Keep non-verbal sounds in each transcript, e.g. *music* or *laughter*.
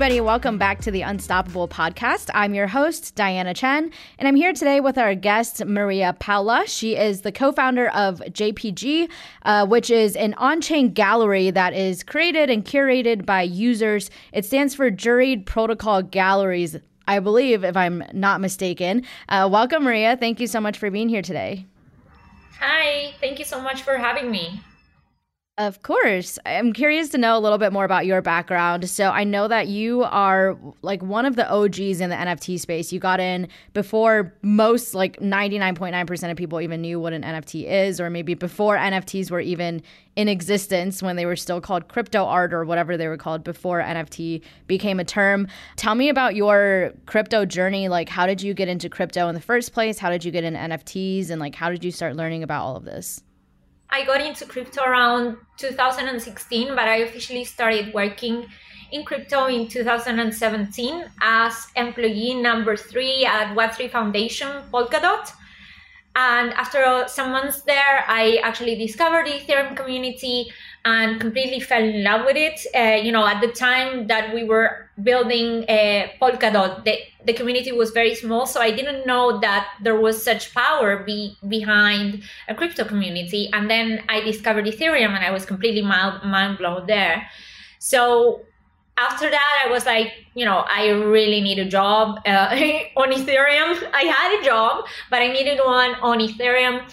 Everybody, welcome back to the Unstoppable podcast. I'm your host, Diana Chen, and I'm here today with our guest, Maria Paula. She is the co founder of JPG, uh, which is an on chain gallery that is created and curated by users. It stands for Juried Protocol Galleries, I believe, if I'm not mistaken. Uh, welcome, Maria. Thank you so much for being here today. Hi, thank you so much for having me. Of course. I'm curious to know a little bit more about your background. So I know that you are like one of the OGs in the NFT space. You got in before most, like 99.9% of people even knew what an NFT is, or maybe before NFTs were even in existence when they were still called crypto art or whatever they were called before NFT became a term. Tell me about your crypto journey. Like, how did you get into crypto in the first place? How did you get into NFTs? And like, how did you start learning about all of this? I got into crypto around 2016, but I officially started working in crypto in 2017 as employee number three at Web3 Foundation Polkadot. And after some months there, I actually discovered the Ethereum community and completely fell in love with it. Uh, you know, at the time that we were building uh, Polkadot, the, the community was very small, so I didn't know that there was such power be, behind a crypto community. And then I discovered Ethereum, and I was completely mind, mind blown there. So after that, I was like, you know, I really need a job uh, *laughs* on Ethereum. I had a job, but I needed one on Ethereum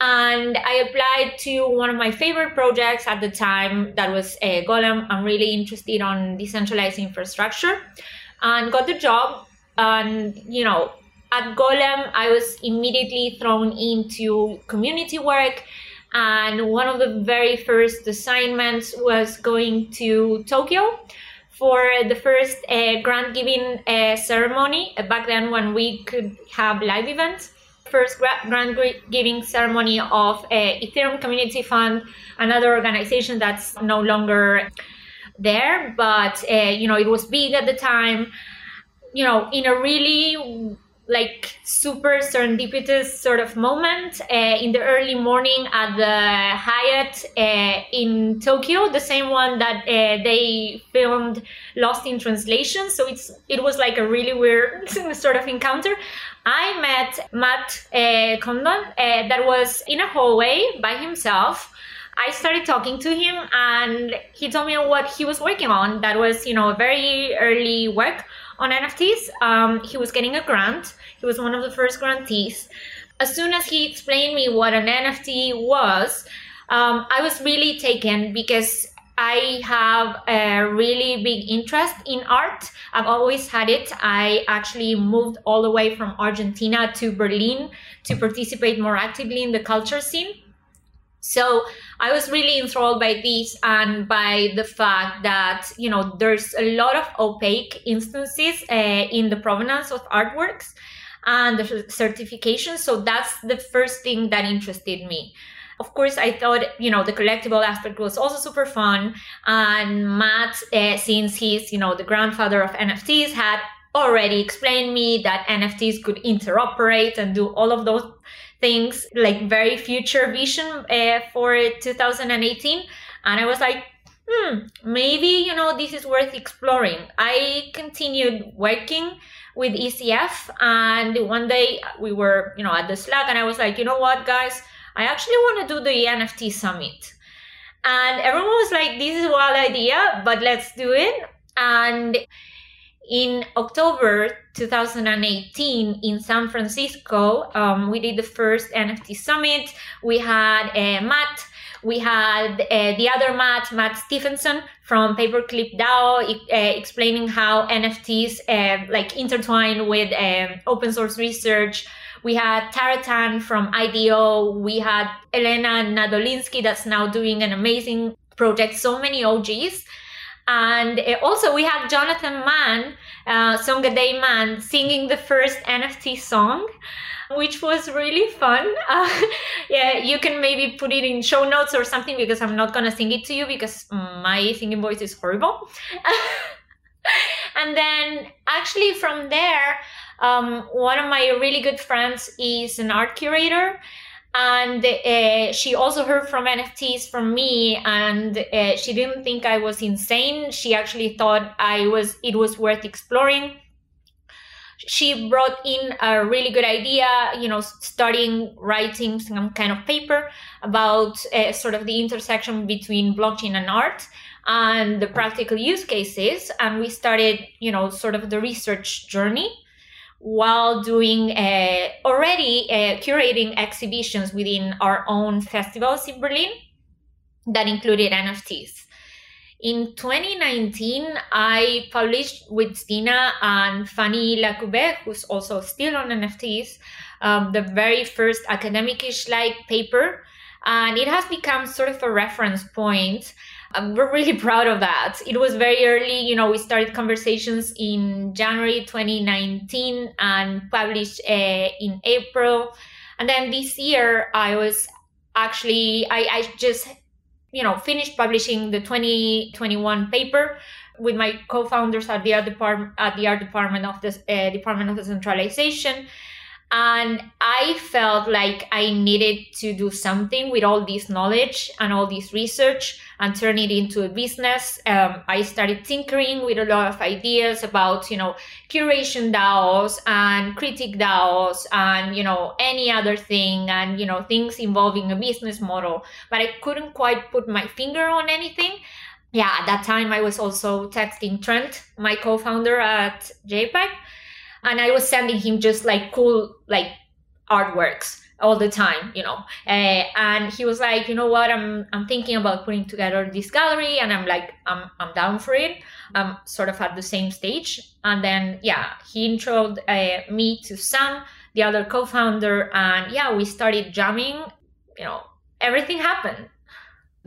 and I applied to one of my favorite projects at the time that was uh, Golem. I'm really interested on decentralized infrastructure and got the job. And, you know, at Golem, I was immediately thrown into community work. And one of the very first assignments was going to Tokyo for the first uh, grant giving uh, ceremony back then when we could have live events first grant giving ceremony of Ethereum Community Fund, another organization that's no longer there, but uh, you know it was big at the time. You know, in a really like super serendipitous sort of moment uh, in the early morning at the Hyatt uh, in Tokyo, the same one that uh, they filmed Lost in Translation. So it's it was like a really weird *laughs* sort of encounter. I met Matt uh, Condon uh, that was in a hallway by himself. I started talking to him and he told me what he was working on. That was, you know, very early work on NFTs. Um, he was getting a grant. He was one of the first grantees. As soon as he explained me what an NFT was, um, I was really taken because I have a really big interest in art. I've always had it. I actually moved all the way from Argentina to Berlin to participate more actively in the culture scene. So I was really enthralled by this and by the fact that, you know, there's a lot of opaque instances uh, in the provenance of artworks and the certification. So that's the first thing that interested me. Of course, I thought, you know, the collectible aspect was also super fun. And Matt, uh, since he's, you know, the grandfather of NFTs, had already explained me that NFTs could interoperate and do all of those things, like very future vision uh, for 2018. And I was like, hmm, maybe, you know, this is worth exploring. I continued working with ECF. And one day we were, you know, at the Slack and I was like, you know what, guys? I actually want to do the NFT summit. And everyone was like, this is a wild idea, but let's do it. And in October 2018 in San Francisco, um, we did the first NFT summit. We had uh, Matt, we had uh, the other Matt, Matt Stephenson from Paperclip DAO, uh, explaining how NFTs uh, like intertwine with um, open source research. We had Tara Tan from IDEO. We had Elena Nadolinski that's now doing an amazing project, so many OGs. And uh, also, we have Jonathan Mann, uh, Song Day Mann, singing the first NFT song, which was really fun. *laughs* Uh, yeah, you can maybe put it in show notes or something because I'm not gonna sing it to you because my singing voice is horrible. *laughs* and then, actually, from there, um, one of my really good friends is an art curator and uh, she also heard from nfts from me and uh, she didn't think i was insane. She actually thought i was it was worth exploring. She brought in a really good idea you know starting writing some kind of paper about uh, sort of the intersection between blockchain and art and the practical use cases and we started you know sort of the research journey while doing uh, already uh, curating exhibitions within our own festivals in Berlin that included NFTs. In 2019, I published with Stina and Fanny Lakoubay, who's also still on NFTs, um, the very first academic-ish like paper. And it has become sort of a reference point we're really proud of that. It was very early. You know, we started conversations in January 2019 and published uh, in April. And then this year, I was actually, I, I just, you know, finished publishing the 2021 paper with my co-founders at the art department at the art department of the uh, Department of Decentralization and I felt like I needed to do something with all this knowledge and all this research and turn it into a business. Um, I started tinkering with a lot of ideas about, you know, curation DAOs and critic DAOs and, you know, any other thing and, you know, things involving a business model. But I couldn't quite put my finger on anything. Yeah, at that time I was also texting Trent, my co-founder at JPEG and I was sending him just like cool like artworks all the time, you know. Uh, and he was like, you know what, I'm I'm thinking about putting together this gallery, and I'm like, I'm I'm down for it. I'm sort of at the same stage, and then yeah, he introduced uh, me to Sam, the other co-founder, and yeah, we started jamming. You know, everything happened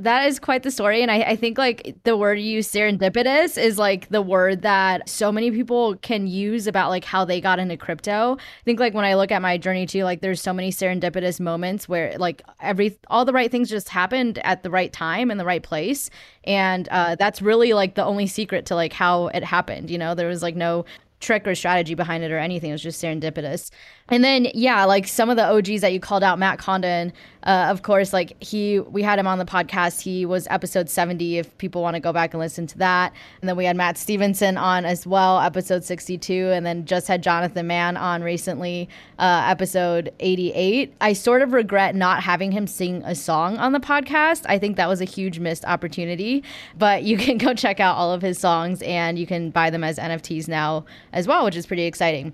that is quite the story. And I, I, think like the word you use serendipitous is like the word that so many people can use about like how they got into crypto. I think like when I look at my journey too, like there's so many serendipitous moments where like every all the right things just happened at the right time in the right place. And uh, that's really like the only secret to like how it happened. You know, there was like no trick or strategy behind it or anything. It was just serendipitous. And then yeah, like some of the OGs that you called out, Matt Condon, uh, of course, like he we had him on the podcast. He was episode 70 if people want to go back and listen to that. And then we had Matt Stephenson on as well, episode 62, and then just had Jonathan Mann on recently, uh, episode 88. I sort of regret not having him sing a song on the podcast. I think that was a huge missed opportunity, but you *laughs* can go check out all of his songs and you can buy them as NFTs now as well, which is pretty exciting.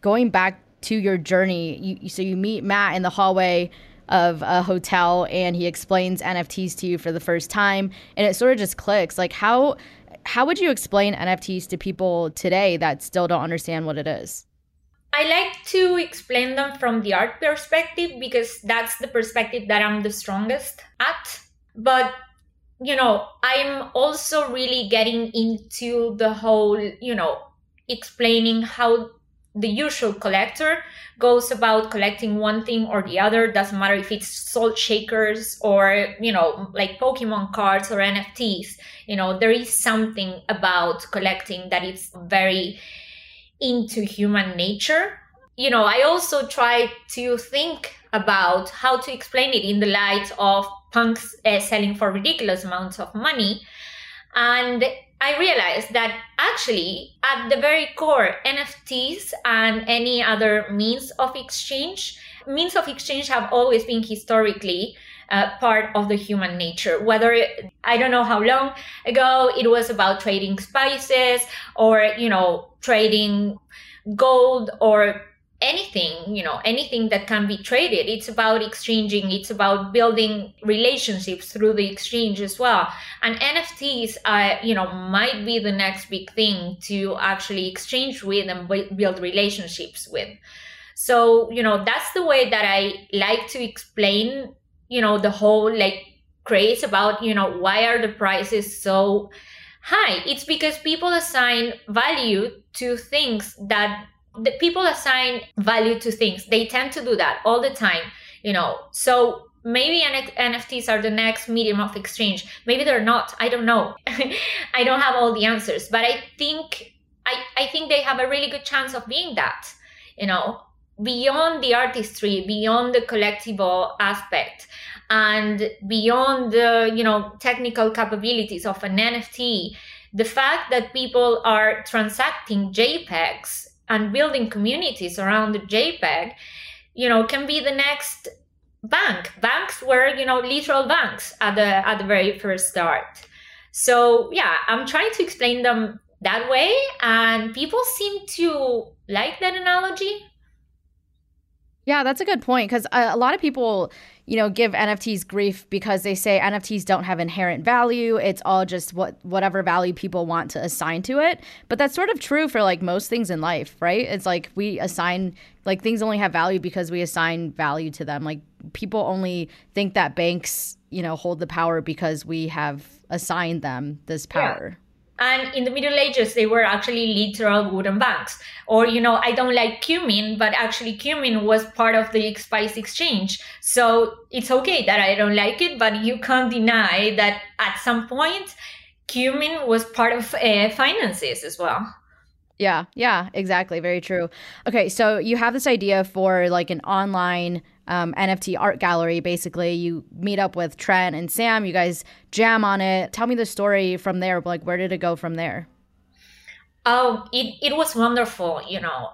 Going back to your journey. You, so you meet Matt in the hallway of a hotel and he explains NFTs to you for the first time and it sort of just clicks. Like how how would you explain NFTs to people today that still don't understand what it is? I like to explain them from the art perspective because that's the perspective that I'm the strongest at. But you know, I'm also really getting into the whole, you know, explaining how the usual collector goes about collecting one thing or the other. Doesn't matter if it's salt shakers or you know like pokemon cards or nfts you know there is something about collecting that is very into human nature. You know i also try to think about how to explain it in the light of punks uh, selling for ridiculous amounts of money and I realized that actually, at the very core, NFTs and any other means of exchange, means of exchange have always been historically uh, part of the human nature. Whether I don't know how long ago it was about trading spices or, you know, trading gold or anything you know anything that can be traded. It's about exchanging it's about building relationships through the exchange as well. And nfts uh, you know might be the next big thing to actually exchange with and build relationships with. So you know that's the way that i like to explain you know the whole like craze about, you know, why are the prices so high? It's because people assign value to things that the people assign value to things. They tend to do that all the time, you know. So maybe NFTs are the next medium of exchange. Maybe they're not. I don't know. *laughs* I don't have all the answers, but I think I, I think they have a really good chance of being that. You know, beyond the artistry, beyond the collectible aspect, and beyond the you know technical capabilities of an NFT, the fact that people are transacting JPEGs and building communities around the JPEG, you know, can be the next bank. Banks were, you know, literal banks at the at the very first start. So yeah, I'm trying to explain them that way, and people seem to like that analogy. Yeah, that's a good point because a, uh, a lot of people you know, give NFTs grief because they say NFTs don't have inherent value. It's all just what whatever value people want to assign to it. But that's sort of true for like most things in life, right? It's like we assign like things only have value because we assign value to them. Like people only think that banks, you know, hold the power because we have assigned them this power. Yeah. And in the Middle Ages, they were actually literal wooden banks. Or, you know, I don't like cumin, but actually cumin was part of the spice exchange. So it's okay that I don't like it, but you can't deny that at some point, cumin was part of uh, finances as well. Yeah, yeah, exactly. Very true. Okay, so you have this idea for like an online um, NFT art gallery. Basically, you meet up with Trent and Sam. You guys jam on it. Tell me the story from there. Like, where did it go from there? Oh, it, it was wonderful. You know,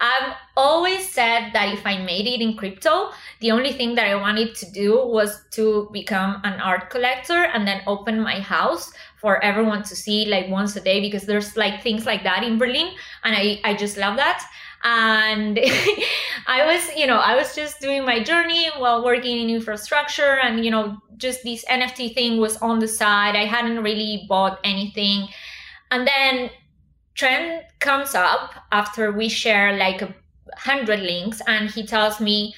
I've always said that if I made it in crypto, the only thing that I wanted to do was to become an art collector and then open my house for everyone to see like once a day because there's like things like that in Berlin and I, I just love that and *laughs* i was you know i was just doing my journey while working in infrastructure and you know just this nft thing was on the side. I hadn't really bought anything. And then trent comes up after we share like a hundred links and he tells me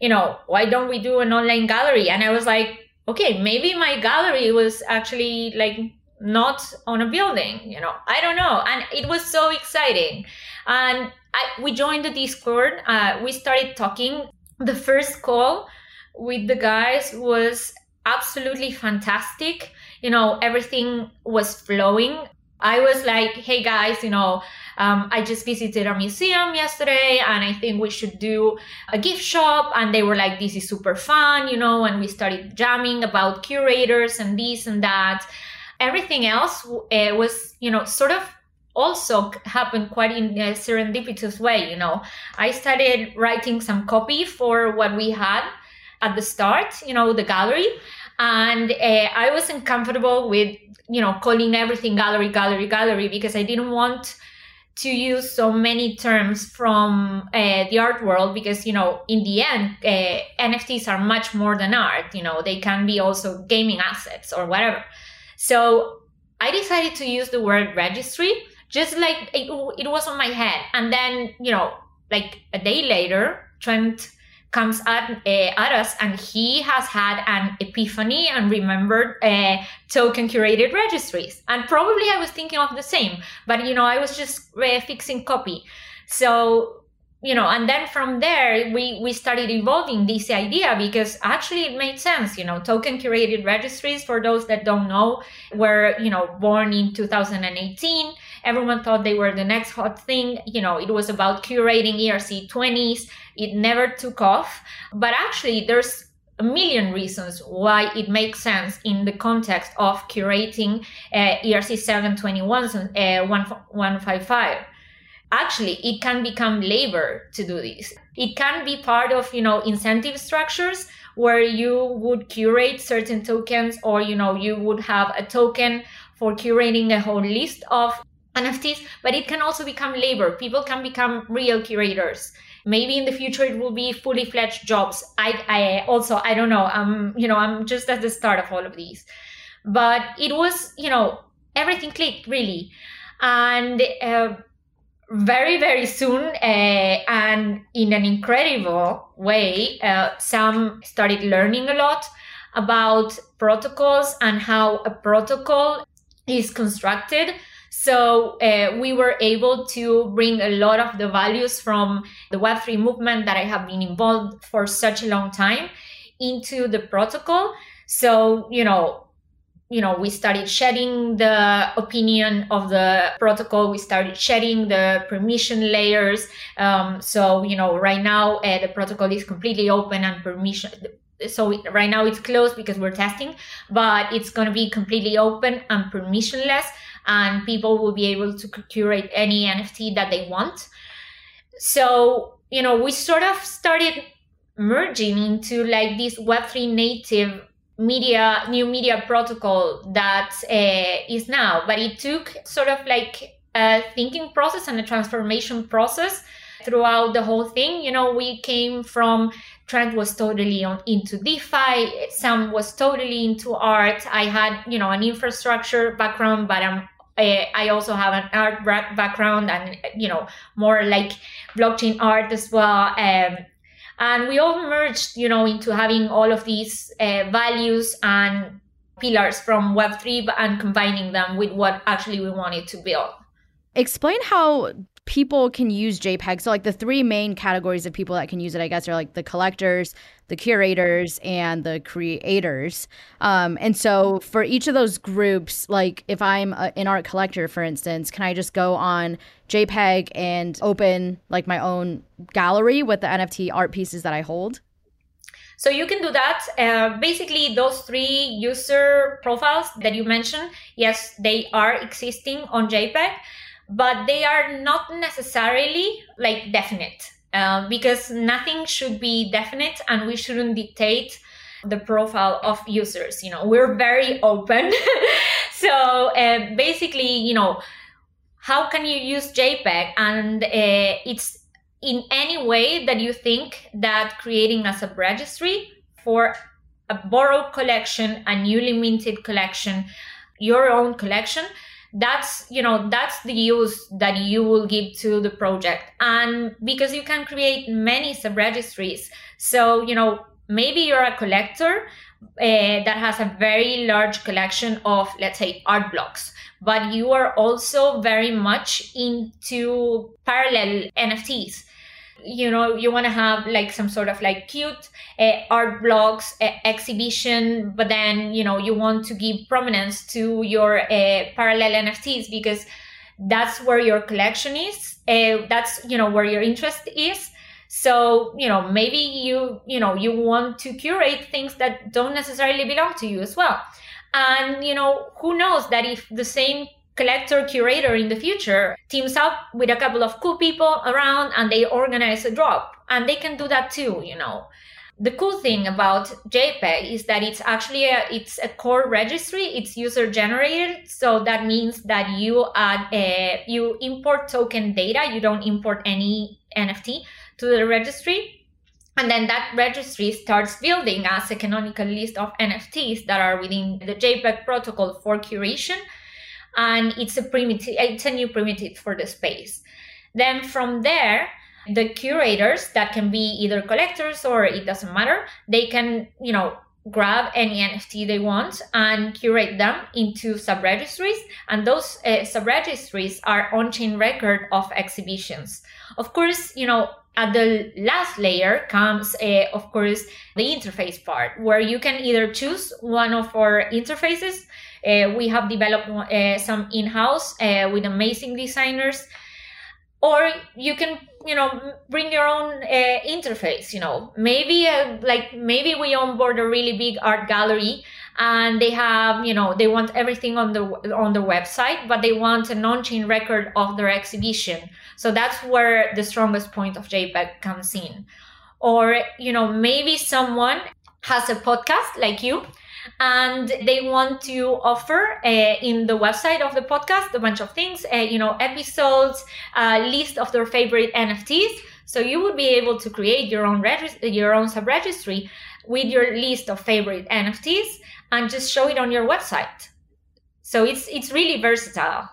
you know why don't we do an online gallery? And i was like okay maybe my gallery was actually like not on a building you know i don't know and it was so exciting and I, we joined the Discord. Uh, we started talking. The first call with the guys was absolutely fantastic. You know, everything was flowing. I was like, hey guys, you know, um, I just visited a museum yesterday and I think we should do a gift shop. And they were like, this is super fun, you know, and we started jamming about curators and this and that. Everything else uh, was, you know, sort of also happened quite in a serendipitous way. You know, I started writing some copy for what we had at the start, you know, the gallery. And uh, I wasn't comfortable with, you know, calling everything gallery, gallery, gallery, because I didn't want to use so many terms from uh, the art world because you know in the end uh, nfts are much more than art you know they can be also gaming assets or whatever so i decided to use the word registry just like it, it was on my head. And then you know like a day later trent comes at, uh, at us and he has had an epiphany and remembered uh, token curated registries. And probably i was thinking of the same but you know i was just uh, fixing copy. So you know and then from there we we started evolving this idea because actually it made sense you know token curated registries for those that don't know were you know born in 2018 everyone thought they were the next hot thing. You know it was about curating erc20s it never took off. But actually there's a million reasons why it makes sense in the context of curating uh, ERC 721s and uh, 155 actually it can become labor to do this. It can be part of you know incentive structures where you would curate certain tokens or you know you would have a token for curating a whole list of nfts but it can also become labor. People can become real curators. Maybe in the future it will be fully fledged jobs. I i also i don't know. I'm you know i'm just at the start of all of these. But it was you know everything clicked really. And uh, very very soon uh, and in an incredible way uh, sam started learning a lot about protocols and how a protocol is constructed. So uh, we were able to bring a lot of the values from the Web3 movement that I have been involved for such a long time into the protocol. So, you know, you know, we started shedding the opinion of the protocol. We started shedding the permission layers. Um, so, you know, right now uh, the protocol is completely open and permission. So right now it's closed because we're testing, but it's going to be completely open and permissionless and people will be able to curate any NFT that they want. So, you know, we sort of started merging into like this Web3 native media new media protocol that uh, is now. But it took sort of like a thinking process and a transformation process throughout the whole thing. You know we came from trent was totally on into defi. Sam was totally into art. I had you know an infrastructure background but i'm I also have an art background and you know more like blockchain art as well. Um, and we all merged you know into having all of these uh, values and pillars from web3 and combining them with what actually we wanted to build. Explain how people can use JPEG. So like the three main categories of people that can use it, I guess, are like the collectors, the curators, and the creators. Um, and so for each of those groups, like if I'm a, an art collector, for instance, can I just go on JPEG and open like my own gallery with the NFT art pieces that I hold? So you can do that. Uh, basically, those three user profiles that you mentioned, yes, they are existing on JPEG but they are not necessarily like definite. Uh, because nothing should be definite and we shouldn't dictate the profile of users you know. We're very open. *laughs* So uh, basically you know how can you use jpeg? And uh, it's in any way that you think that creating a sub registry for a borrowed collection a newly minted collection your own collection that's you know that's the use that you will give to the project. And because you can create many sub registries so you know maybe you're a collector uh, that has a very large collection of let's say art blocks but you are also very much into parallel nfts you know you want to have like some sort of like cute uh, art blocks uh, exhibition but then you know you want to give prominence to your uh, parallel nfts because that's where your collection is that's you know where your interest is. So you know maybe you you know you want to curate things that don't necessarily belong to you as well. And you know who knows that if the same collector curator in the future teams up with a couple of cool people around and they organize a drop. And they can do that too you know. The cool thing about jpeg is that it's actually a it's a core registry. It's user generated. So that means that you add a, you import token data. You don't import any nft to the registry. And then that registry starts building as a canonical list of nfts that are within the jpeg protocol for curation and it's a primitive it's a new primitive for the space. Then from there the curators that can be either collectors or it doesn't matter they can you know grab any nft they want and curate them into subregistries and those uh, subregistries are on-chain record of exhibitions. Of course you know at the last layer comes uh, of course the interface part where you can either choose one of our interfaces uh, we have developed uh, some in-house uh, with amazing designers. Or you can you know bring your own uh, interface you know. Maybe uh, like maybe we onboard a really big art gallery and they have you know they want everything on the on the website but they want a non-chain record of their exhibition. So that's where the strongest point of jpeg comes in. Or you know maybe someone has a podcast like you and they want to offer uh, in the website of the podcast a bunch of things uh, you know episodes a list of their favorite nfts so you would be able to create your own regist- your own subregistry with your list of favorite nfts and just show it on your website so it's it's really versatile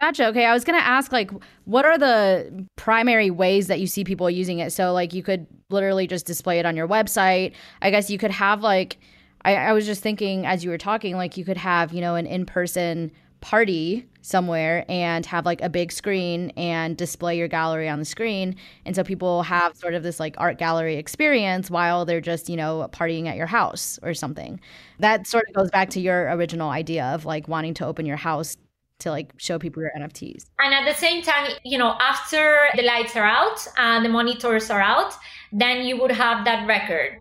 Gotcha. Okay. I was going to ask, like, what are the primary ways that you see people using it? So, like, you could literally just display it on your website. I guess you could have, like, I, I was just thinking as you were talking, like you could have, you know, an in person party somewhere and have like a big screen and display your gallery on the screen. And so people have sort of this like art gallery experience while they're just, you know, partying at your house or something. That sort of goes back to your original idea of like wanting to open your house to like show people your NFTs. And at the same time, you know, after the lights are out and the monitors are out, then you would have that record.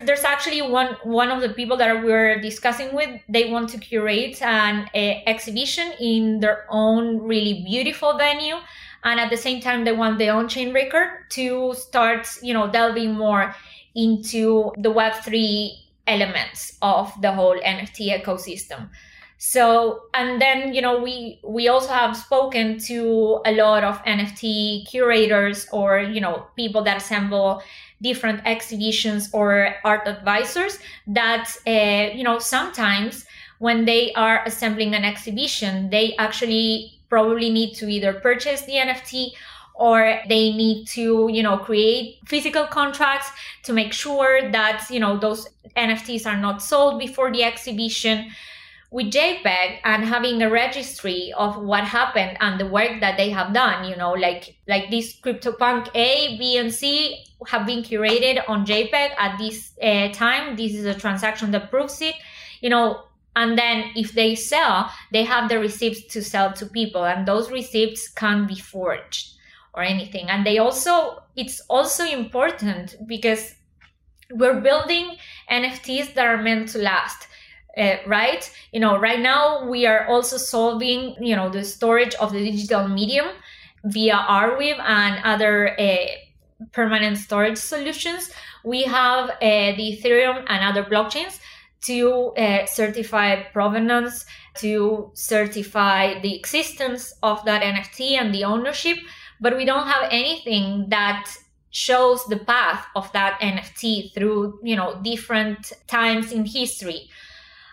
There's actually one one of the people that we're discussing with. They want to curate an eh, exhibition in their own really beautiful venue, and at the same time, they want their own chain record to start, you know, delving more into the Web three elements of the whole NFT ecosystem. So, and then, you know, we, we also have spoken to a lot of NFT curators or, you know, people that assemble different exhibitions or art advisors that, uh, you know, sometimes when they are assembling an exhibition, they actually probably need to either purchase the NFT or they need to you know create physical contracts to make sure that you know those nfts are not sold before the exhibition with JPEG and having a registry of what happened and the work that they have done, you know, like like this CryptoPunk A, B, and C have been curated on JPEG at this uh, time. This is a transaction that proves it, you know. And then if they sell, they have the receipts to sell to people, and those receipts can't be forged or anything. And they also, it's also important because we're building NFTs that are meant to last uh, right? You know, right now we are also solving, you know, the storage of the digital medium via Arweave and other uh, permanent storage solutions. We have uh, the Ethereum and other blockchains to uh, certify provenance, to certify the existence of that NFT and the ownership, but we don't have anything that shows the path of that NFT through, you know, different times in history.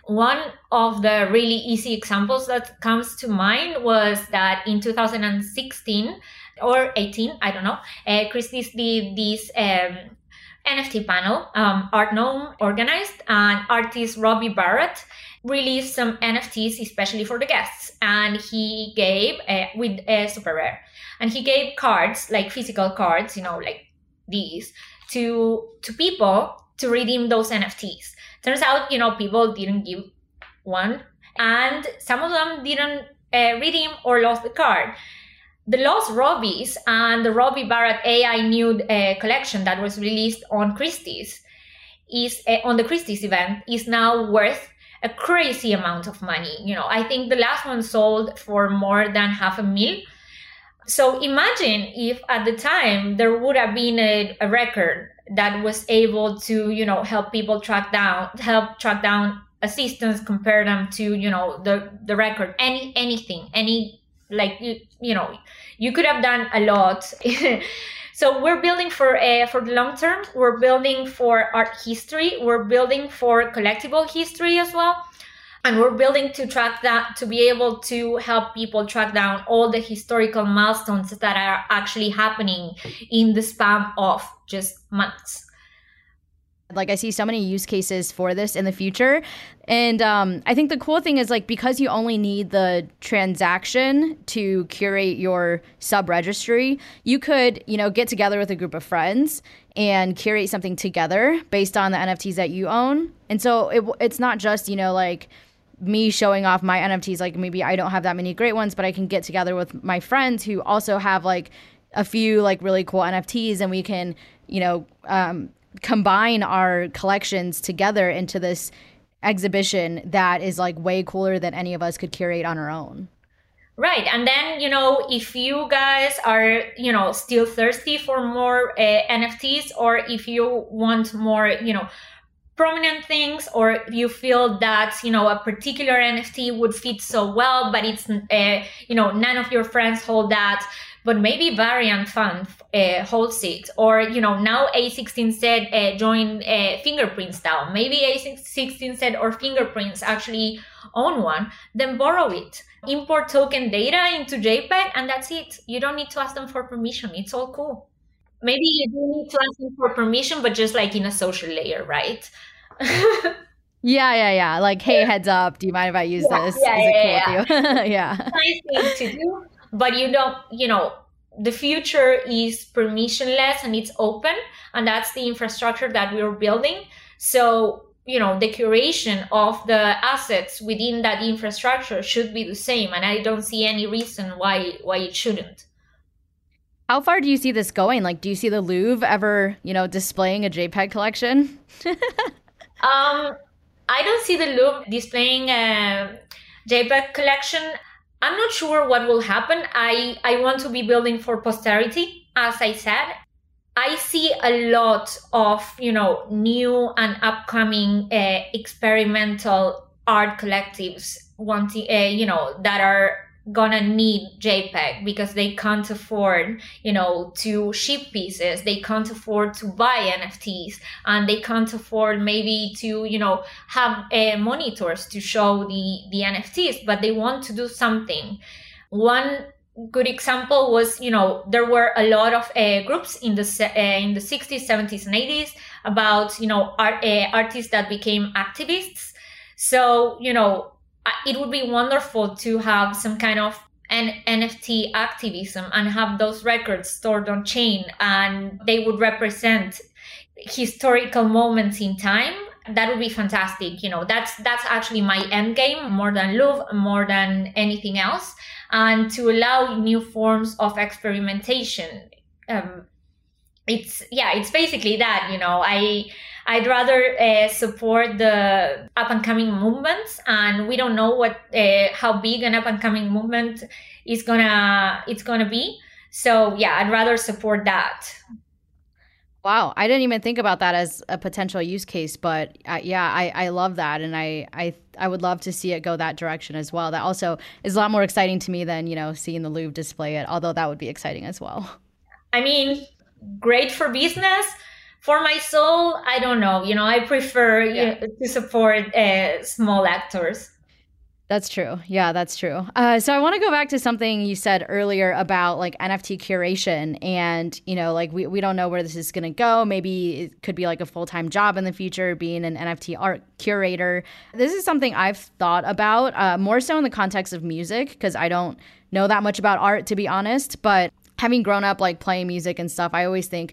One of the really easy examples that comes to mind was that in 2016 or 18, I don't know, uh, Christie's did this um, NFT panel, um, Artnome organized, and artist Robbie Barrat released some NFTs, especially for the guests. And he gave, uh, with uh, Super Rare, and he gave cards, like physical cards, you know, like these, to to people to redeem those NFTs. Turns out, you know, people didn't give one, and some of them didn't uh, redeem or lost the card. The Lost Robbies and the Robbie Barrat AI nude uh, collection that was released on Christie's is uh, on the Christie's event is now worth a crazy amount of money. You know, I think the last one sold for more than half a mil. So imagine if at the time there would have been a, a record that was able to you know help people track down help track down assistants compare them to you know the the record. Any anything any like you you know you could have done a lot. *laughs* So we're building for uh, for the long term. We're building for art history. We're building for collectible history as well. And we're building to track that to be able to help people track down all the historical milestones that are actually happening in the span of just months like I see so many use cases for this in the future. And um, I think the cool thing is like because you only need the transaction to curate your sub registry, you could, you know, get together with a group of friends and curate something together based on the NFTs that you own. And so it, it's not just, you know, like me showing off my NFTs. Like maybe I don't have that many great ones, but I can get together with my friends who also have like a few like really cool NFTs and we can, you know, um, combine our collections together into this exhibition that is like way cooler than any of us could curate on our own. Right. And then, you know, if you guys are, you know, still thirsty for more uh, NFTs or if you want more, you know, prominent things or you feel that you know a particular nft would fit so well but it's uh, you know none of your friends hold that but maybe variant fund uh, holds it or you know now a16z uh, join uh, Fingerprints DAO maybe a16z or fingerprints actually own one then borrow it import token data into jpeg and that's it you don't need to ask them for permission it's all cool maybe you do need to ask them for permission but just like in a social layer right *laughs* Yeah, yeah, yeah. Like, hey, heads up. Do you mind if I use Yeah, this? yeah, Is it yeah, cool with you? *laughs* yeah. nice thing to do, but you don't, you know, the future is permissionless and it's open, and that's the infrastructure that we're building. So, you know, the curation of the assets within that infrastructure should be the same, and I don't see any reason why why it shouldn't. How far do you see this going? Like, do you see the Louvre ever, you know, displaying a JPEG collection? *laughs* Um, I don't see the Louvre displaying a JPEG collection. I'm not sure what will happen. I, I want to be building for posterity, as I said. I see a lot of, you know, new and upcoming uh, experimental art collectives wanting, uh, you know, that are gonna need JPEG because they can't afford, you know, to ship pieces. They can't afford to buy NFTs and they can't afford maybe to, you know, have uh, monitors to show the, the NFTs, but they want to do something. One good example was, you know, there were a lot of uh, groups in the, uh, in the 60s, 70s and 80s about, you know, art, uh, artists that became activists. So, you know, it would be wonderful to have some kind of an NFT activism and have those records stored on chain and they would represent historical moments in time. That would be fantastic you know that's that's actually my end game more than Louvre more than anything else and to allow new forms of experimentation. Um, it's yeah it's basically that you know i I'd rather uh, support the up and coming movements, and we don't know what uh, how big an up and coming movement is gonna it's gonna be. So yeah, I'd rather support that. Wow, I didn't even think about that as a potential use case, but uh, yeah, I, I love that, and I, I I would love to see it go that direction as well. That also is a lot more exciting to me than you know seeing the Louvre display it, although that would be exciting as well. I mean, great for business for my soul, I don't know. You know, I prefer yeah. to support uh, small actors. That's true. Yeah, that's true. Uh, so I want to go back to something you said earlier about like NFT curation, and you know, like we, we don't know where this is going to go. Maybe it could be like a full time job in the future, being an NFT art curator. This is something I've thought about uh, more so in the context of music because I don't know that much about art to be honest. But having grown up like playing music and stuff, I always think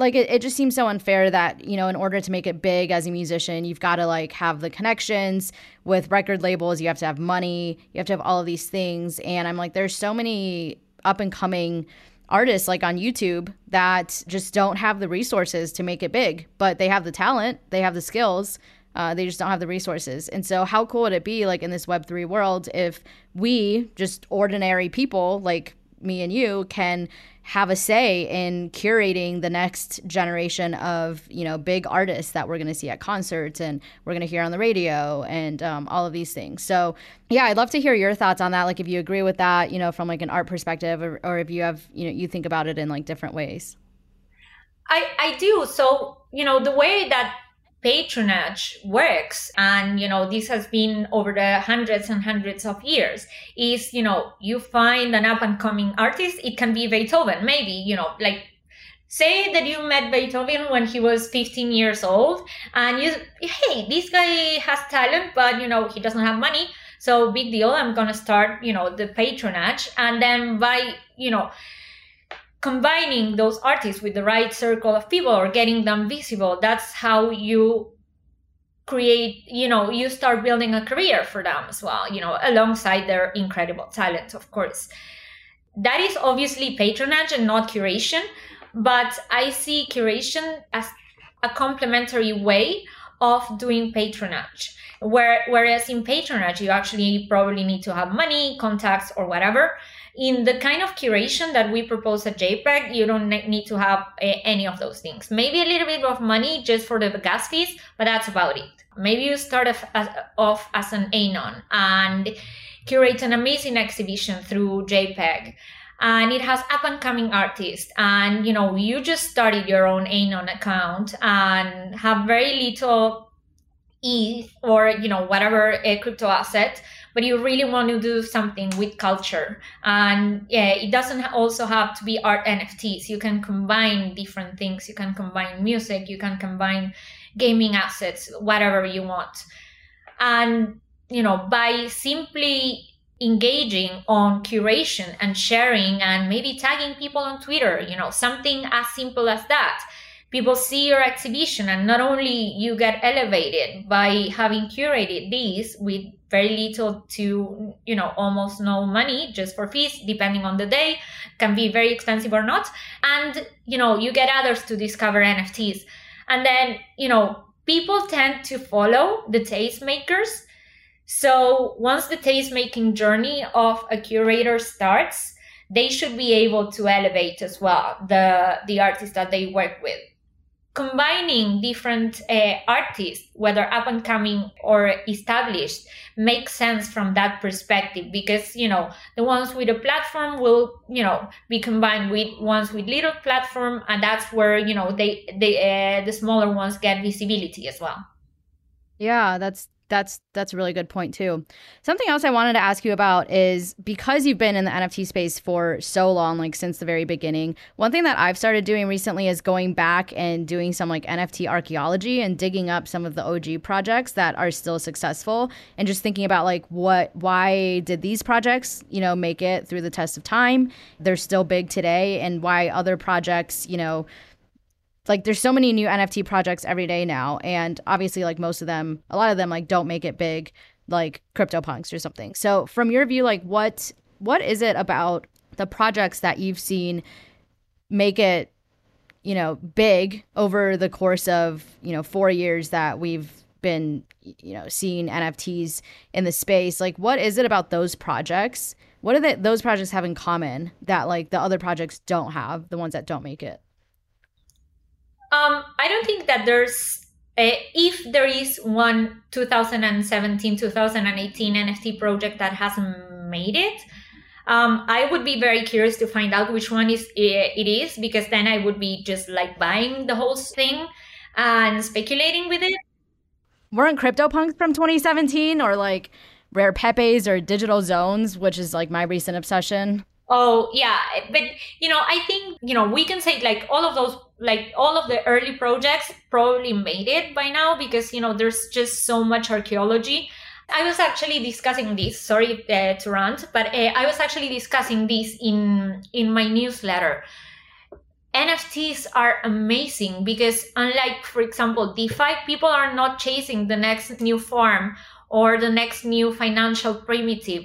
like it, it just seems so unfair that you know in order to make it big as a musician you've got to like have the connections with record labels you have to have money you have to have all of these things. And i'm like there's so many up and coming artists like on youtube that just don't have the resources to make it big but they have the talent they have the skills uh, they just don't have the resources. And so how cool would it be like in this web3 world if we just ordinary people like me and you can have a say in curating the next generation of you know big artists that we're going to see at concerts and we're going to hear on the radio and um, all of these things. So yeah i'd love to hear your thoughts on that like if you agree with that you know from like an art perspective or, or if you have you know you think about it in like different ways. I i do. So you know the way that patronage works and you know this has been over the hundreds and hundreds of years is you know you find an up and coming artist it can be beethoven. Maybe you know like say that you met beethoven when he was 15 years old and you hey this guy has talent but you know he doesn't have money so big deal i'm gonna start you know the patronage. And then by you know combining those artists with the right circle of people or getting them visible that's how you create you know you start building a career for them as well you know alongside their incredible talent of course. That is obviously patronage and not curation but i see curation as a complementary way of doing patronage where whereas in patronage you actually probably need to have money contacts or whatever in the kind of curation that we propose at JPEG, you don't need to have eh, any of those things. Maybe a little bit of money just for the gas fees, but that's about it. Maybe you start off as an Anon and curate an amazing exhibition through JPEG and it has up and coming artists and you know you just started your own anon account and have very little eth or you know whatever a crypto asset but you really want to do something with culture. And yeah, it doesn't also have to be art NFTs. You can combine different things. You can combine music, you can combine gaming assets, whatever you want. And, you know, by simply engaging on curation and sharing and maybe tagging people on Twitter, you know, something as simple as that. People see your exhibition and not only you get elevated by having curated these with very little to, you know, almost no money just for fees, depending on the day, can be very expensive or not. And, you know, you get others to discover NFTs. And then, you know, people tend to follow the tastemakers so once the taste-making journey of a curator starts, they should be able to elevate as well the the artists that they work with. Combining different uh, artists, whether up and coming or established, makes sense from that perspective because you know the ones with a platform will you know be combined with ones with little platform, and that's where you know they they uh, the smaller ones get visibility as well. Yeah, that's that's that's a really good point too. Something else I wanted to ask you about is because you've been in the NFT space for so long, like since the very beginning. One thing that I've started doing recently is going back and doing some like NFT archaeology and digging up some of the OG projects that are still successful and just thinking about like what why did these projects, you know, make it through the test of time? They're still big today and why other projects, you know, like there's so many new NFT projects every day now, and obviously like most of them, a lot of them like don't make it big, like CryptoPunks or something. So from your view, like what what is it about the projects that you've seen make it, you know, big over the course of you know four years that we've been you know seeing NFTs in the space? Like what is it about those projects? What do those projects have in common that like the other projects don't have? The ones that don't make it. Um, I don't think that there's a, if there is one 2017 2018 NFT project that hasn't made it. Um, I would be very curious to find out which one is it is because then I would be just like buying the whole thing and speculating with it. Weren't CryptoPunks from 2017 or like Rare Pepes or Digital Zones, which is like my recent obsession? Oh yeah, but you know, I think you know we can say like all of those, like all of the early projects probably made it by now because you know there's just so much archaeology. I was actually discussing this. Sorry uh, to rant, but uh, I was actually discussing this in in my newsletter. NFTs are amazing because unlike, for example, DeFi, people are not chasing the next new farm or the next new financial primitive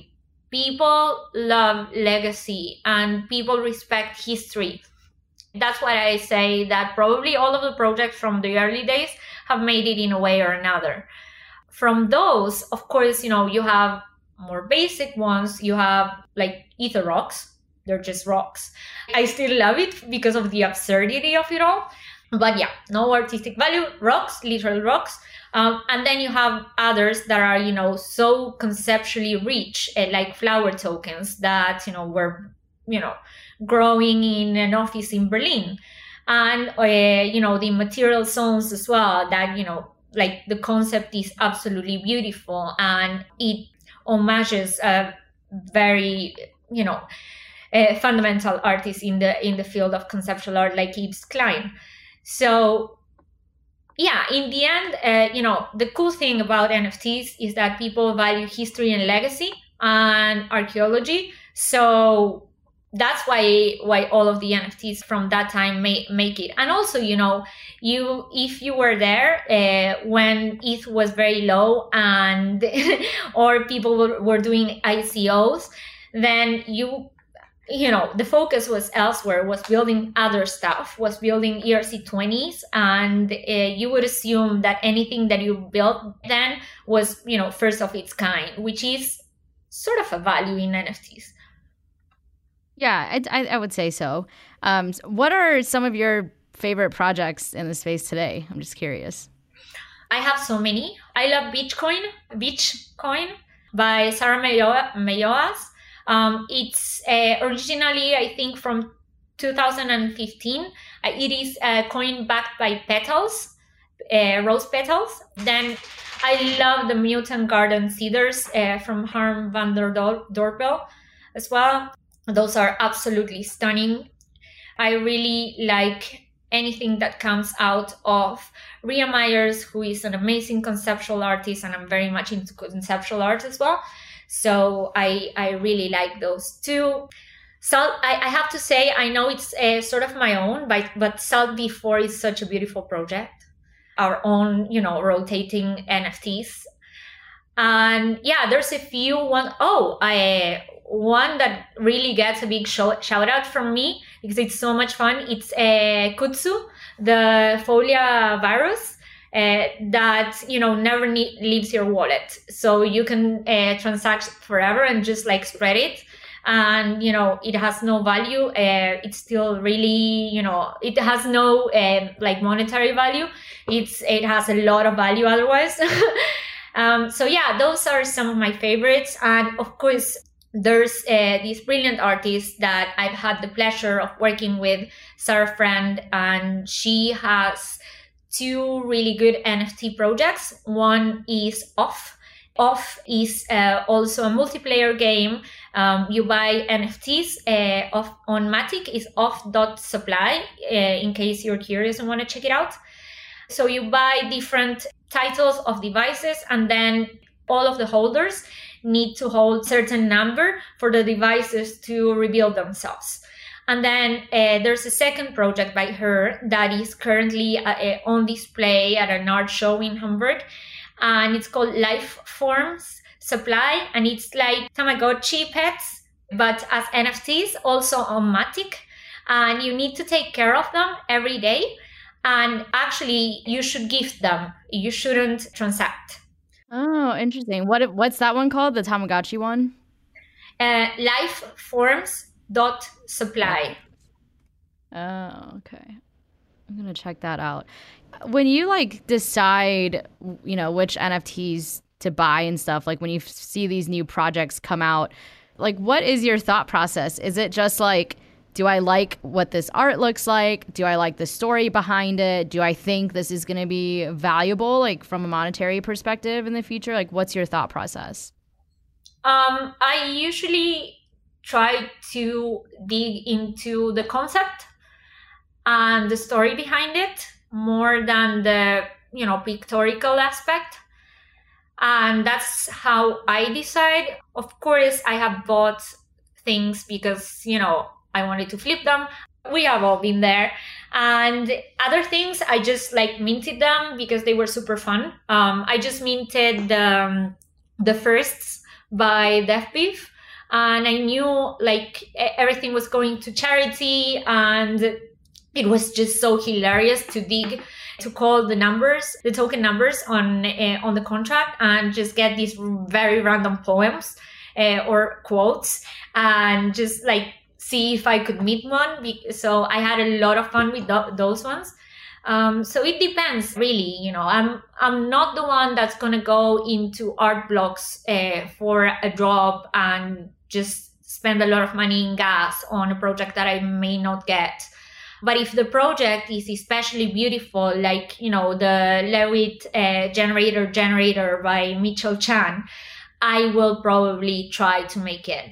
people love legacy and people respect history. That's why I say that probably all of the projects from the early days have made it in a way or another. From those, of course, you know, you have more basic ones. You have like ether rocks. They're just rocks. I still love it because of the absurdity of it all. But yeah, no artistic value, rocks, literal rocks. Um, and then you have others that are, you know, so conceptually rich, uh, like flower tokens that, you know, were, you know, growing in an office in Berlin. And, uh, you know, the material zones as well, that, you know, like the concept is absolutely beautiful and it homages a very, you know, a fundamental artist in the in the field of conceptual art like Yves Klein. So yeah, in the end, uh, you know, the cool thing about NFTs is that people value history and legacy and archaeology. So that's why why all of the NFTs from that time make make it. And also, you know, you if you were there uh, when ETH was very low and *laughs* or people were, were doing ICOs, then you you know the focus was elsewhere was building other stuff was building erc20s and uh, you would assume that anything that you built then was you know first of its kind which is sort of a value in nfts yeah i, I would say so um, what are some of your favorite projects in the space today i'm just curious i have so many i love Bitchcoin, Bitchcoin by sarah meyohas um, it's uh, originally, I think, from 2015. Uh, it is a coin backed by petals, uh, rose petals. Then I love the Mutant Garden Seeders uh, from Harm van den Dorpel as well. Those are absolutely stunning. I really like anything that comes out of Rhea Myers, who is an amazing conceptual artist, and I'm very much into conceptual art as well. So I I really like those two. Salt, I, I have to say, I know it's uh, sort of my own, but but Salt V4 is such a beautiful project. Our own, you know, rotating NFTs, and yeah, there's a few one. Oh, I one that really gets a big show, shout out from me because it's so much fun. It's a uh, Kutsu, the Folia virus. Uh, that you know never leaves your wallet. So you can uh, transact forever and just like spread it. And you know it has no value. Uh, it's still really you know it has no uh, like monetary value. It's it has a lot of value otherwise. *laughs* Um, so yeah those are some of my favorites. And of course there's uh, this brilliant artist that I've had the pleasure of working with, Sarah Friend, and she has two really good NFT projects. One is Off. Off is uh, also a multiplayer game. Um, you buy NFTs uh, off on Matic is off.supply uh, in case you're curious and want to check it out. So you buy different titles of devices and then all of the holders need to hold certain number for the devices to reveal themselves. And then uh, there's a second project by her that is currently uh, uh, on display at an art show in Hamburg. And it's called Life Forms Supply. And it's like Tamagotchi pets, but as NFTs, also on Matic. And you need to take care of them every day. And actually, you should gift them. You shouldn't transact. Oh, interesting. What what's that one called? The Tamagotchi one? Uh, life forms dot supply. Oh, okay. I'm gonna check that out. When you like decide, you know, which NFTs to buy and stuff, like when you see these new projects come out, like what is your thought process? Is it just like do I like what this art looks like? Do I like the story behind it? Do I think this is going to be valuable, like from a monetary perspective in the future? Like, what's your thought process? Um, I usually try to dig into the concept and the story behind it more than the you know pictorial aspect and that's how i decide of course i have bought things because you know I wanted to flip them. We have all been there. And other things, I just like minted them because they were super fun. Um, I just minted the, um, the firsts by Deafbeef. And I knew like everything was going to charity and it was just so hilarious to dig to call the numbers the token numbers on uh, on the contract and just get these very random poems uh, or quotes and just like see if I could meet one. So I had a lot of fun with th- those ones. Um, so it depends, really. You know, I'm I'm not the one that's gonna go into art blocks uh, for a job and just spend a lot of money in gas on a project that I may not get. But if the project is especially beautiful, like you know the LeWitt uh, generator generator by Mitchell Chan, I will probably try to make it.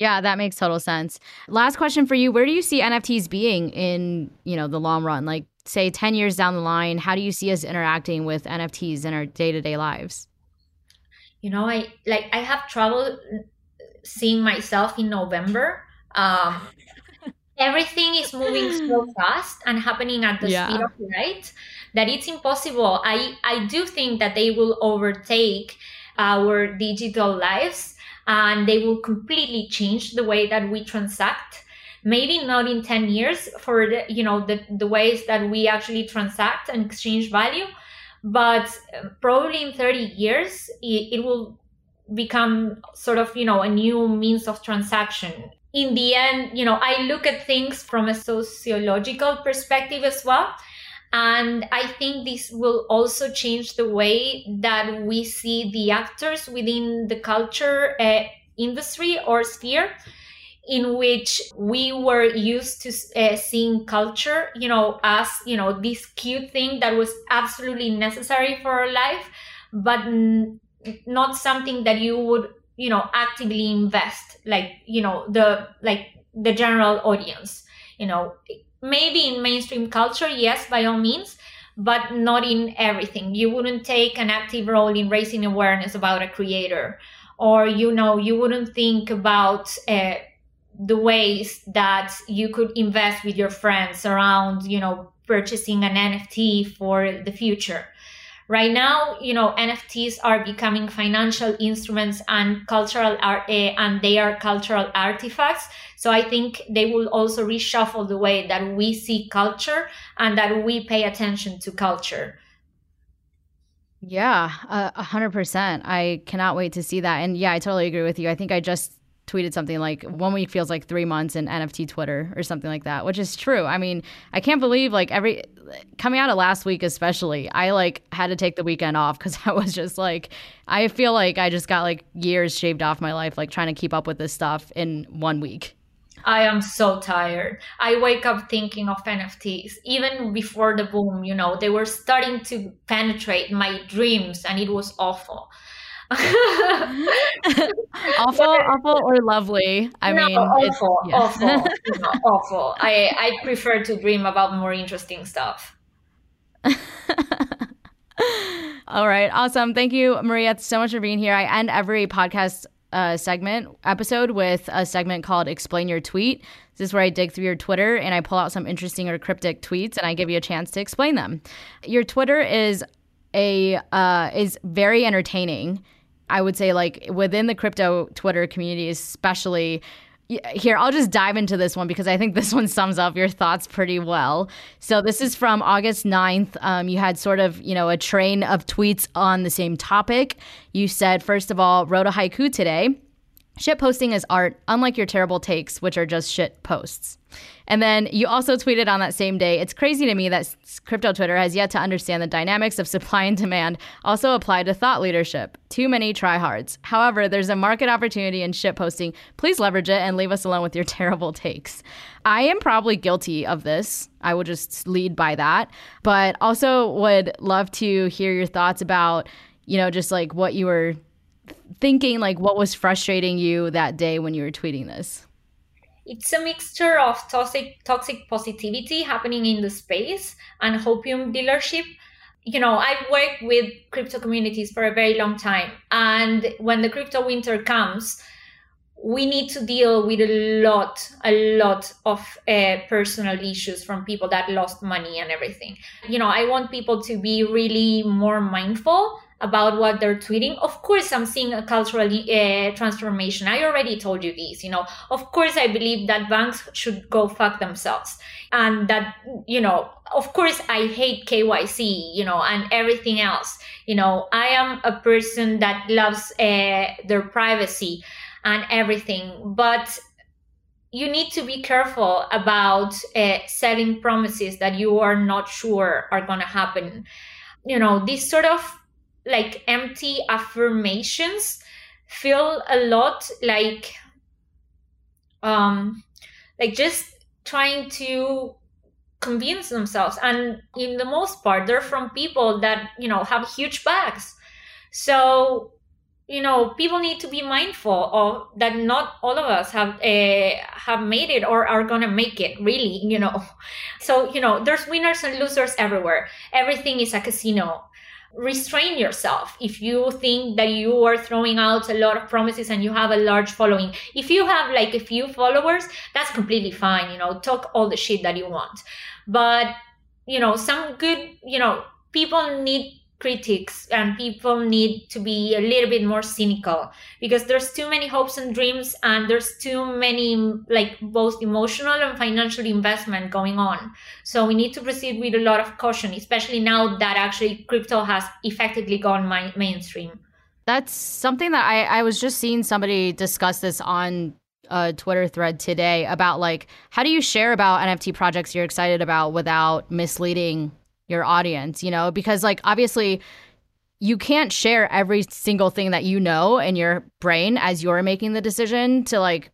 Yeah, that makes total sense. Last question for you, where do you see NFTs being in, you know, the long run? Like say 10 years down the line, how do you see us interacting with NFTs in our day-to-day lives? You know, I like I have trouble seeing myself in November. Um *laughs* everything is moving so fast and happening at the yeah. speed of light that it's impossible. I I do think that they will overtake our digital lives and they will completely change the way that we transact. Maybe not in 10 years for the you know the, the ways that we actually transact and exchange value but um, probably in 30 years it, it will become sort of you know a new means of transaction. In the end you know i look at things from a sociological perspective as well and I think this will also change the way that we see the actors within the culture uh, industry or sphere in which we were used to uh, seeing culture, you know, as, you know, this cute thing that was absolutely necessary for our life, but n- not something that you would, you know, actively invest, like, you know, the, like the general audience, you know, maybe in mainstream culture, yes, by all means, but not in everything. You wouldn't take an active role in raising awareness about a creator, or you know, you wouldn't think about uh, the ways that you could invest with your friends around, you know, purchasing an NFT for the future. Right now, you know, NFTs are becoming financial instruments and cultural art, uh, and they are cultural artifacts. So I think they will also reshuffle the way that we see culture and that we pay attention to culture. Yeah, a hundred percent. I cannot wait to see that. And yeah, I totally agree with you. I think I just tweeted something like one week feels like three months in NFT Twitter or something like that, which is true. I mean, I can't believe like every coming out of last week, especially, I like had to take the weekend off because *laughs* I was just like, I feel like I just got like years shaved off my life, like trying to keep up with this stuff in one week. I am so tired. I wake up thinking of NFTs. Even before the boom, you know, they were starting to penetrate my dreams and it was awful. *laughs* awful, awful, or lovely. I no, mean, awful, yeah. awful, *laughs* no, awful. I I prefer to dream about more interesting stuff. *laughs* All right, awesome. Thank you, Maria, so much for being here. I end every podcast uh, segment episode with a segment called "Explain Your Tweet." This is where I dig through your Twitter and I pull out some interesting or cryptic tweets, and I give you a chance to explain them. Your Twitter is a uh, is very entertaining I would say like within the crypto Twitter community, especially here i'll just dive into this one because i think this one sums up your thoughts pretty well. So this is from august 9th um, you had sort of you know a train of tweets on the same topic. You said first of all wrote a haiku today Shit posting is art, unlike your terrible takes, which are just shit posts. And then you also tweeted on that same day it's crazy to me that crypto Twitter has yet to understand the dynamics of supply and demand also apply to thought leadership. Too many tryhards. However, there's a market opportunity in shit posting. Please leverage it and leave us alone with your *laughs* terrible takes. I am probably guilty of this. I will just lead by that. But also would love to hear your thoughts about, you know, just like what you were thinking like what was frustrating you that day when you were tweeting this? It's a mixture of toxic toxic positivity happening in the space and hopium dealership. You know, I've worked with crypto communities for a very long time. And when the crypto winter comes, we need to deal with a lot, a lot of uh, personal issues from people that lost money and everything. You know, I want people to be really more mindful about what they're tweeting. Of course, I'm seeing a cultural uh, transformation. I already told you this. You know, of course, I believe that banks should go fuck themselves, and that you know, of course, I hate KYC. You know, and everything else. You know, I am a person that loves uh, their privacy and everything, but you need to be careful about uh, setting promises that you are not sure are going to happen. You know, this sort of like empty affirmations feel a lot like um like just trying to convince themselves. And in the most part they're from people that you know have huge bags. So you know people need to be mindful of that not all of us have uh, have made it or are gonna make it really you know. *laughs* So you know there's winners and losers everywhere. Everything is a casino restrain yourself. If you think that you are throwing out a lot of promises and you have a large following if you have like a few followers that's completely fine you know talk all the shit that you want. But you know some good you know people need critics and people need to be a little bit more cynical because there's too many hopes and dreams and there's too many like both emotional and financial investment going on. So we need to proceed with a lot of caution especially now that actually crypto has effectively gone my- mainstream. That's something that I, I was just seeing somebody discuss this on a Twitter thread today about like how do you share about NFT projects you're excited about without misleading your audience, you know, because like obviously you can't share every single thing that you know in your brain as you're making the decision to like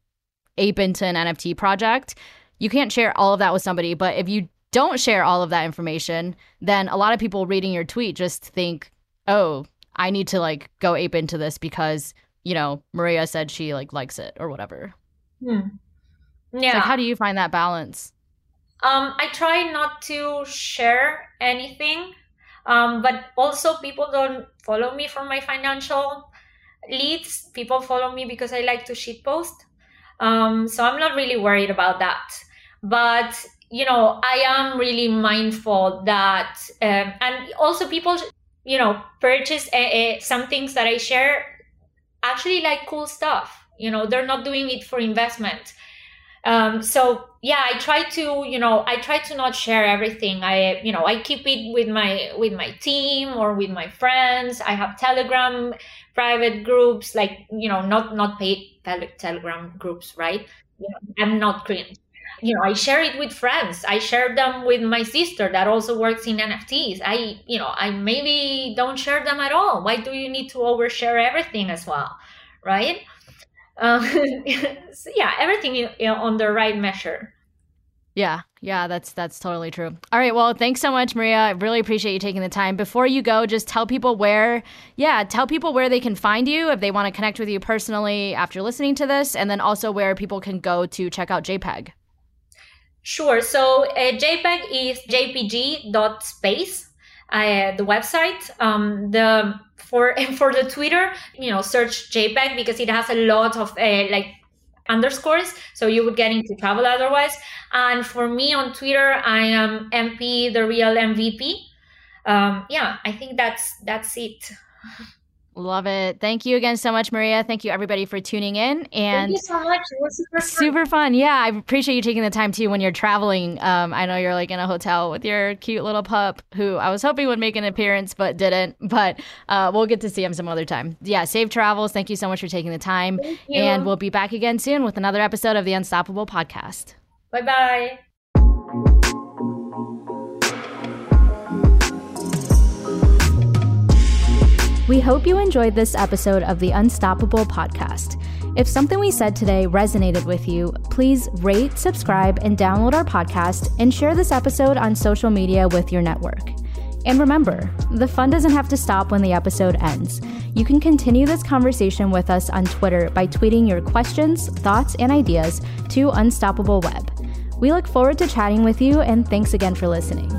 ape into an NFT project. You can't share all of that with somebody, but if you don't share all of that information, then a lot of people reading your tweet just think, "Oh, I need to like go ape into this because, you know, Maria said she like likes it or whatever." Hmm. Yeah. So how do you find that balance? Um, I try not to share anything, um, but also people don't follow me for my financial leads. People follow me because I like to shit post. Um, so I'm not really worried about that. But you know, I am really mindful that, um, and also people, you know, purchase a, a, some things that I share actually like cool stuff. You know, they're not doing it for investment. Um, so yeah, I try to, you know, I try to not share everything. I, you know, I keep it with my with my team or with my friends. I have Telegram private groups, like you know, not not paid Telegram groups, right? You know, I'm not cringe you know i share it with friends i share them with my sister that also works in nfts i you know i maybe don't share them at all why do you need to overshare everything as well right um, *laughs* so yeah everything you know, on the right measure yeah, yeah, that's that's totally true. All right, well, thanks so much, Maria. I really appreciate you taking the time. Before you go, just tell people where, yeah, tell people where they can find you if they want to connect with you personally after listening to this, and then also where people can go to check out JPG. Sure. So uh, JPG is jpg.space, uh, the website. Um, the for *laughs* and for the Twitter, you know, search JPG because it has a lot of uh, like underscores, so you would get into trouble otherwise. And for me on Twitter, I am MP, the real MVP. Um, yeah, I think that's that's it. *laughs* Love it. Thank you again so much, Maria. Thank you everybody for tuning in. And Thank you so much. It was super fun. Super fun. Yeah, I appreciate you taking the time too when you're traveling. Um, I know you're like in a hotel with your cute little pup who I was hoping would make an appearance but didn't. But uh, we'll get to see him some other time. Yeah, safe travels. Thank you so much for taking the time. And we'll be back again soon with another episode of the Unstoppable Podcast. Bye bye. We hope you enjoyed this episode of the Unstoppable podcast. If something we said today resonated with you, please rate, subscribe, and download our podcast and share this episode on social media with your network. And remember, the fun doesn't have to stop when the episode ends. You can continue this conversation with us on Twitter by tweeting your questions, thoughts, and ideas to Unstoppable Web. We look forward to chatting with you, and thanks again for listening.